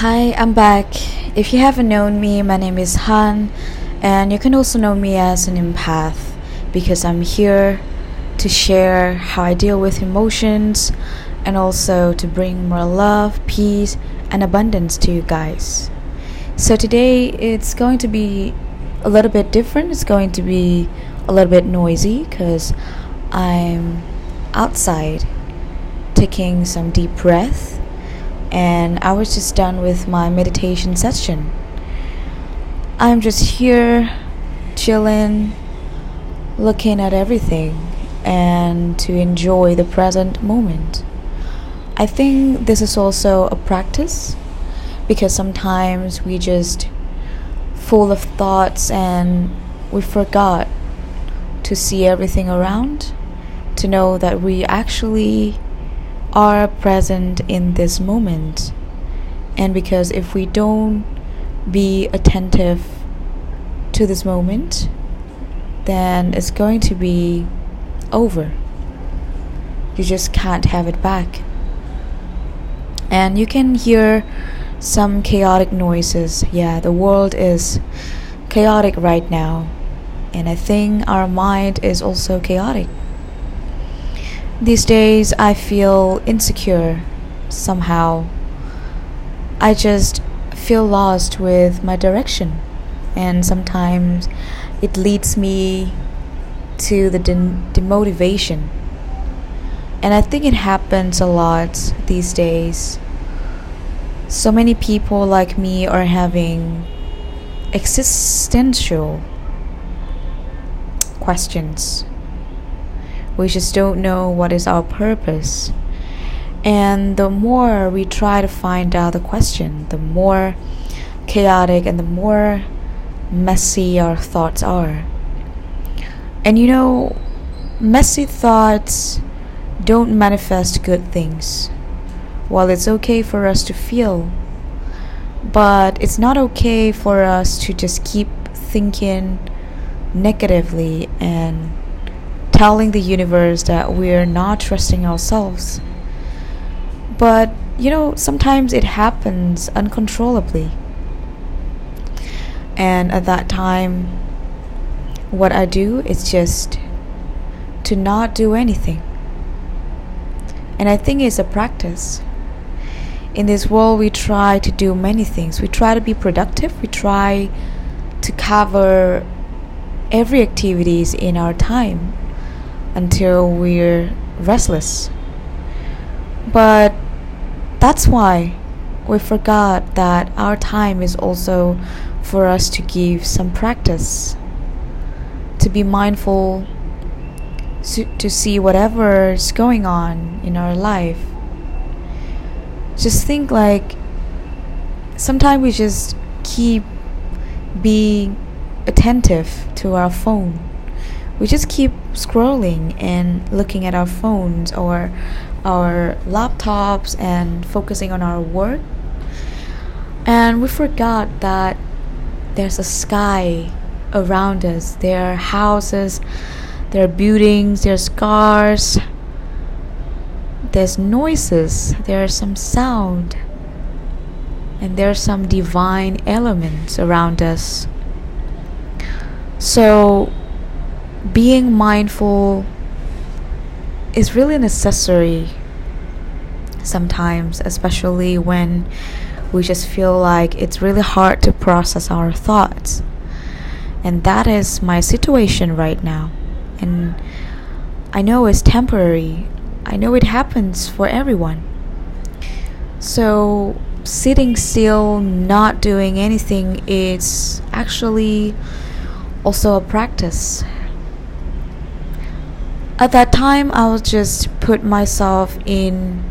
Hi, I'm back. If you haven't known me, my name is Han, and you can also know me as an empath because I'm here to share how I deal with emotions and also to bring more love, peace, and abundance to you guys. So today it's going to be a little bit different. It's going to be a little bit noisy because I'm outside taking some deep breath and I was just done with my meditation session. I'm just here chilling, looking at everything, and to enjoy the present moment. I think this is also a practice because sometimes we just full of thoughts and we forgot to see everything around, to know that we actually are present in this moment. And because if we don't be attentive to this moment, then it's going to be over. You just can't have it back. And you can hear some chaotic noises. Yeah, the world is chaotic right now. And I think our mind is also chaotic. These days, I feel insecure somehow. I just feel lost with my direction, and sometimes it leads me to the de- demotivation. And I think it happens a lot these days. So many people like me are having existential questions we just don't know what is our purpose. And the more we try to find out the question, the more chaotic and the more messy our thoughts are. And you know, messy thoughts don't manifest good things. While it's okay for us to feel, but it's not okay for us to just keep thinking negatively and telling the universe that we're not trusting ourselves. But, you know, sometimes it happens uncontrollably. And at that time, what I do is just to not do anything. And I think it's a practice. In this world, we try to do many things. We try to be productive. We try to cover every activities in our time until we're restless. But that's why we forgot that our time is also for us to give some practice, to be mindful, to see whatever is going on in our life. Just think like sometimes we just keep being attentive to our phone we just keep scrolling and looking at our phones or our laptops and focusing on our work. And we forgot that there's a sky around us. There are houses, there are buildings, there's cars, there's noises, there's some sound, and there's some divine elements around us. So being mindful is really necessary sometimes, especially when we just feel like it's really hard to process our thoughts. And that is my situation right now. And I know it's temporary, I know it happens for everyone. So, sitting still, not doing anything, is actually also a practice at that time, I'll just put myself in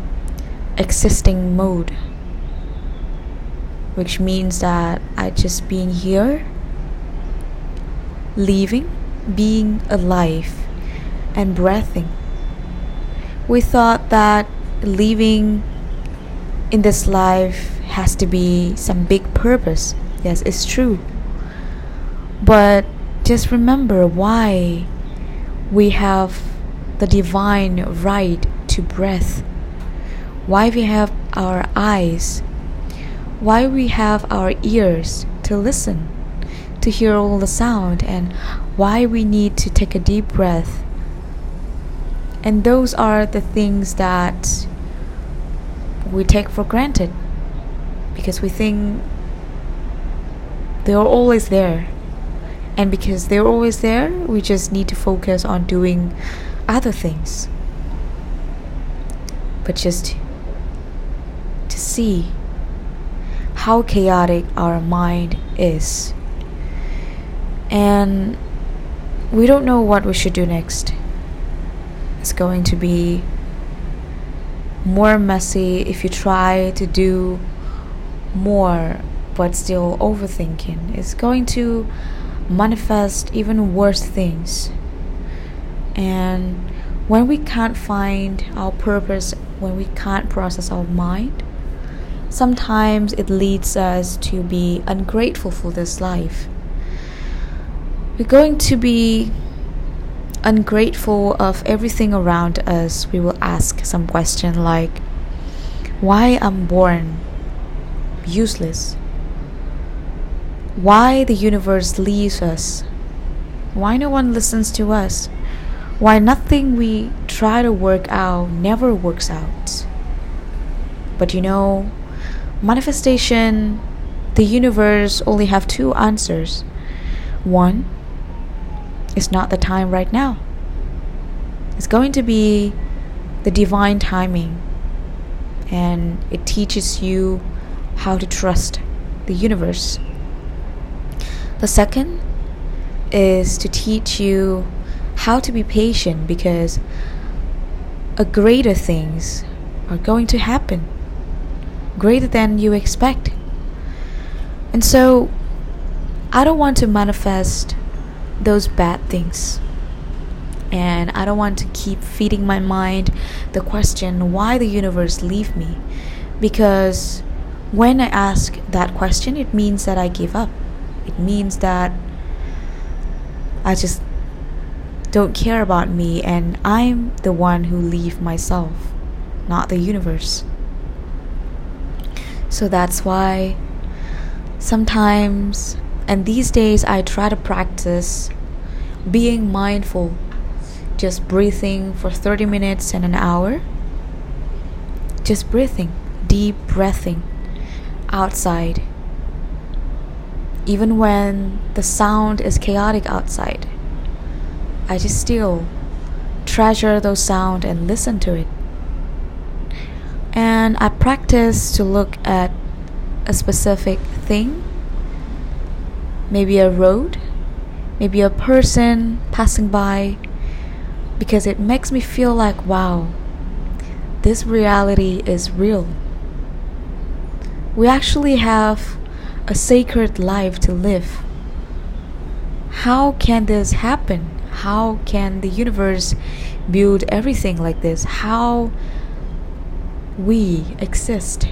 existing mode, which means that I just being here, living, being alive, and breathing. We thought that living in this life has to be some big purpose. Yes, it's true. But just remember why we have the divine right to breath, why we have our eyes, why we have our ears to listen, to hear all the sound, and why we need to take a deep breath. And those are the things that we take for granted because we think they're always there. And because they're always there, we just need to focus on doing other things. But just to see how chaotic our mind is. And we don't know what we should do next. It's going to be more messy if you try to do more but still overthinking. It's going to manifest even worse things. And when we can't find our purpose, when we can't process our mind, sometimes it leads us to be ungrateful for this life. We're going to be ungrateful of everything around us. We will ask some question like, why I'm born useless? Why the universe leaves us? Why no one listens to us? Why nothing we try to work out never works out? But you know, manifestation, the universe only have two answers. One, it's not the time right now. It's going to be the divine timing, and it teaches you how to trust the universe. The second is to teach you how to be patient because a greater things are going to happen greater than you expect. And so, I don't want to manifest those bad things. And I don't want to keep feeding my mind the question why the universe leave me because when I ask that question it means that I give up. It means that I just don't care about me and I'm the one who leave myself, not the universe. So that's why sometimes, and these days, I try to practice being mindful, just breathing for 30 minutes and an hour. Just breathing, deep breathing outside. Even when the sound is chaotic outside, I just still treasure those sound and listen to it and I practice to look at a specific thing, maybe a road, maybe a person passing by, because it makes me feel like, wow, this reality is real. We actually have a sacred life to live. How can this happen? How can the universe build everything like this? How we exist.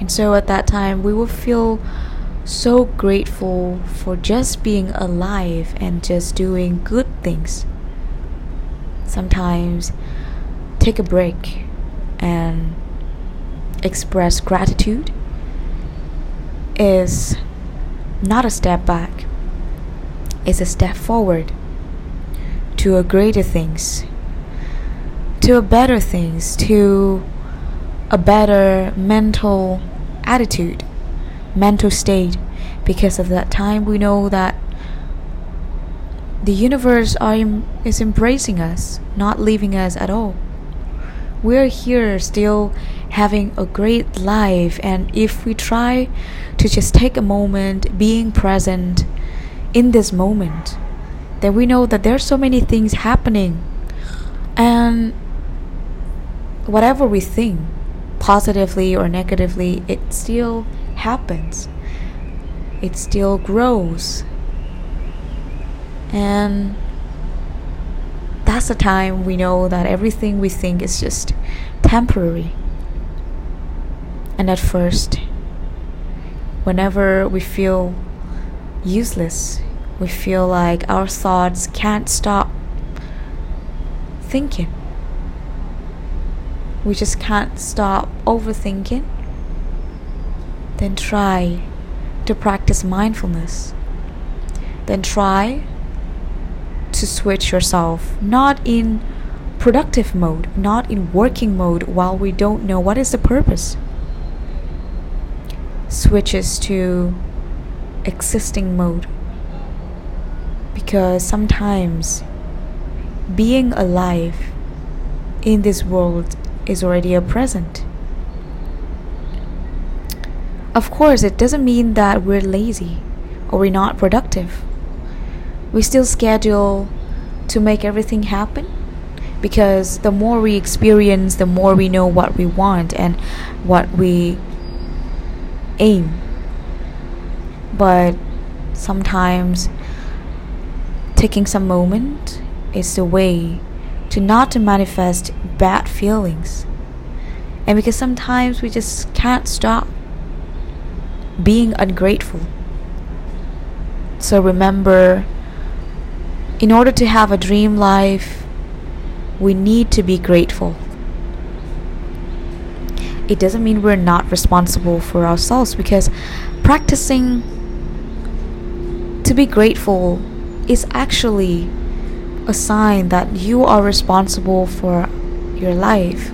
And so at that time, we will feel so grateful for just being alive and just doing good things. Sometimes take a break and express gratitude is not a step back, it's a step forward to a greater things to a better things, to a better mental attitude, mental state. Because of that time, we know that the universe Im- is embracing us, not leaving us at all. We're here still having a great life, and if we try to just take a moment, being present in this moment, then we know that there's so many things happening. And whatever we think, positively or negatively, it still happens. It still grows. And that's the time we know that everything we think is just temporary. And at first, whenever we feel useless, we feel like our thoughts can't stop thinking we just can't stop overthinking then try to practice mindfulness. Then try to switch yourself not in productive mode, not in working mode while we don't know what is the purpose. Switches to existing mode. Because sometimes being alive in this world is already a present. Of course, it doesn't mean that we're lazy or we're not productive. We still schedule to make everything happen because the more we experience, the more we know what we want and what we aim. But sometimes taking some moment is the way to not manifest bad feelings. And because sometimes we just can't stop being ungrateful. So remember, in order to have a dream life, we need to be grateful. It doesn't mean we're not responsible for ourselves because practicing to be grateful is actually a sign that you are responsible for your life.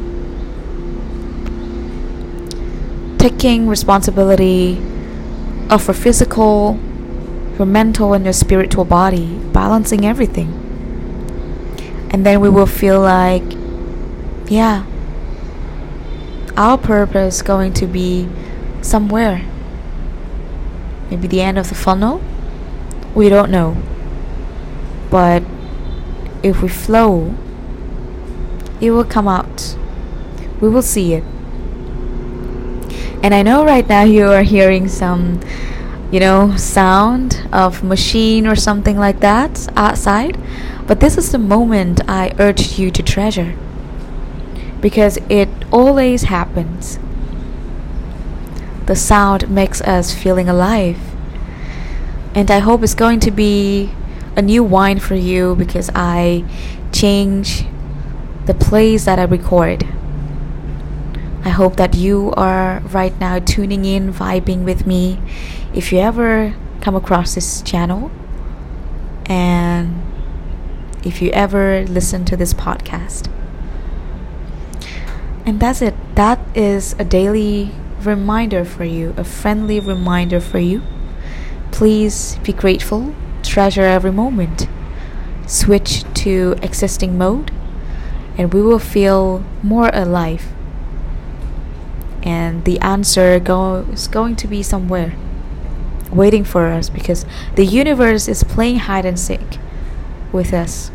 Taking responsibility of your physical, your mental, and your spiritual body, balancing everything. And then we will feel like, yeah, our purpose is going to be somewhere. Maybe the end of the funnel? We don't know. But if we flow, it will come out. We will see it. And I know right now you are hearing some, you know, sound of machine or something like that outside. But this is the moment I urge you to treasure. Because it always happens. The sound makes us feeling alive. And I hope it's going to be a new wine for you because I change the place that I record. I hope that you are right now tuning in, vibing with me. If you ever come across this channel and if you ever listen to this podcast. And that's it. That is a daily reminder for you, a friendly reminder for you. Please be grateful, treasure every moment, switch to existing mode, and we will feel more alive and the answer go, is going to be somewhere waiting for us because the universe is playing hide and seek with us.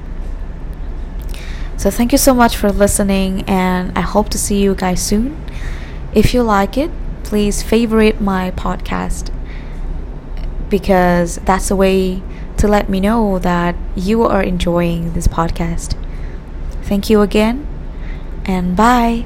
So, thank you so much for listening, and I hope to see you guys soon. If you like it, please favorite my podcast because that's the way to let me know that you are enjoying this podcast. Thank you again, and bye.